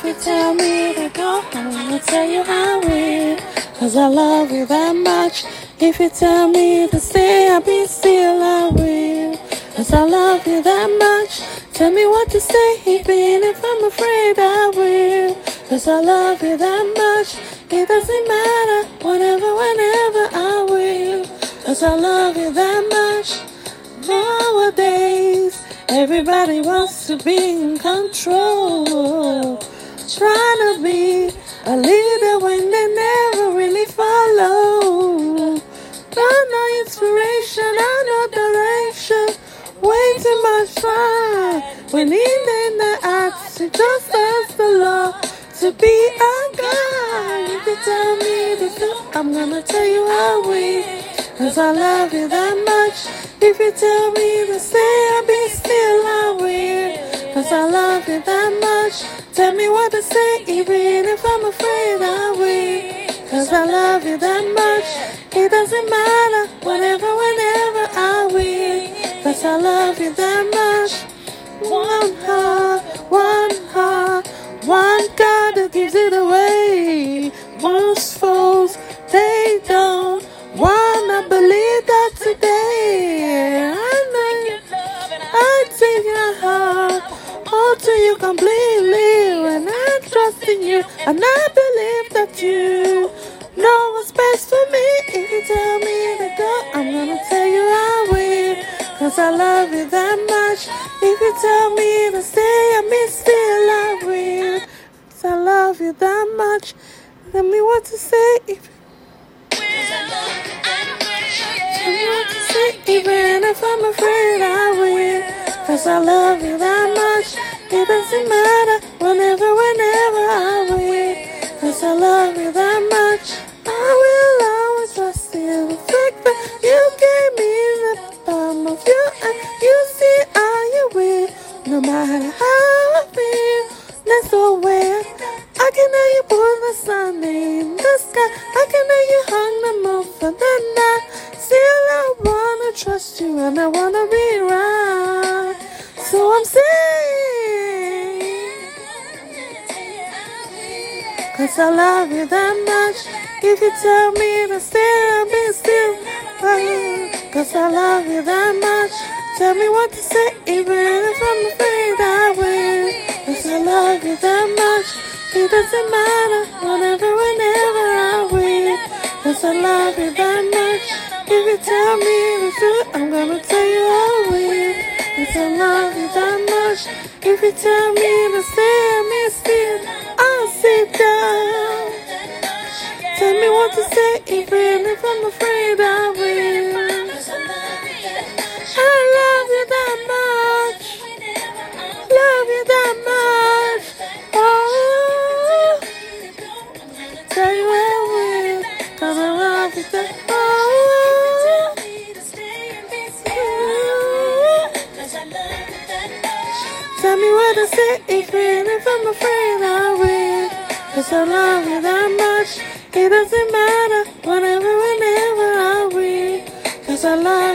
If you tell me to go, I'm gonna tell you I will. Cause I love you that much. If you tell me to stay, I'll be still, I will. Cause I love you that much. Tell me what to say, even if I'm afraid I will. Cause I love you that much. It doesn't matter, whatever, whenever I will. Cause I love you that much. Nowadays, everybody wants to be in control. Inspiration, I no direction. Way too much fun. When in the acts, it just as the law to be a. If you tell me the truth, I'm gonna tell you how we. Cause I love you that much. If you tell me to stay, I'll be still, I will. Cause I love you that much. Tell me what to say, even if I'm afraid I will. Cause I love you that much. It doesn't matter, That much. One heart, one heart, one God that gives it away. Most fools, they don't wanna believe that today. I know I take your heart, hold to you completely. When I trust in you, and I believe that you know what's best for me. If you tell me Cause I love you that much. If you tell me to stay, I may still I will. Cause I love you that much. Tell me what to say. If Tell me what to say, even if I'm afraid I will. Cause I love you that much. It doesn't matter whenever, whenever I will. Cause I love you that trust you and I wanna be right. So I'm saying. Cause I love you that much. If you tell me to stay, I'll be still. Cause I love you that much. Tell me what to say, even if I'm afraid I will. Cause I love you that much. It doesn't matter, whenever, whenever I will. Cause I love you that much. If you tell me the truth, I'm gonna tell you I will. Cause I love you that much. If you tell me to stay, I may still. I'll sit down. Tell me what to say, even if I'm afraid what to say, even if I'm afraid I will. Cause I love you that much. It doesn't matter, whenever, whenever I will. Cause I love.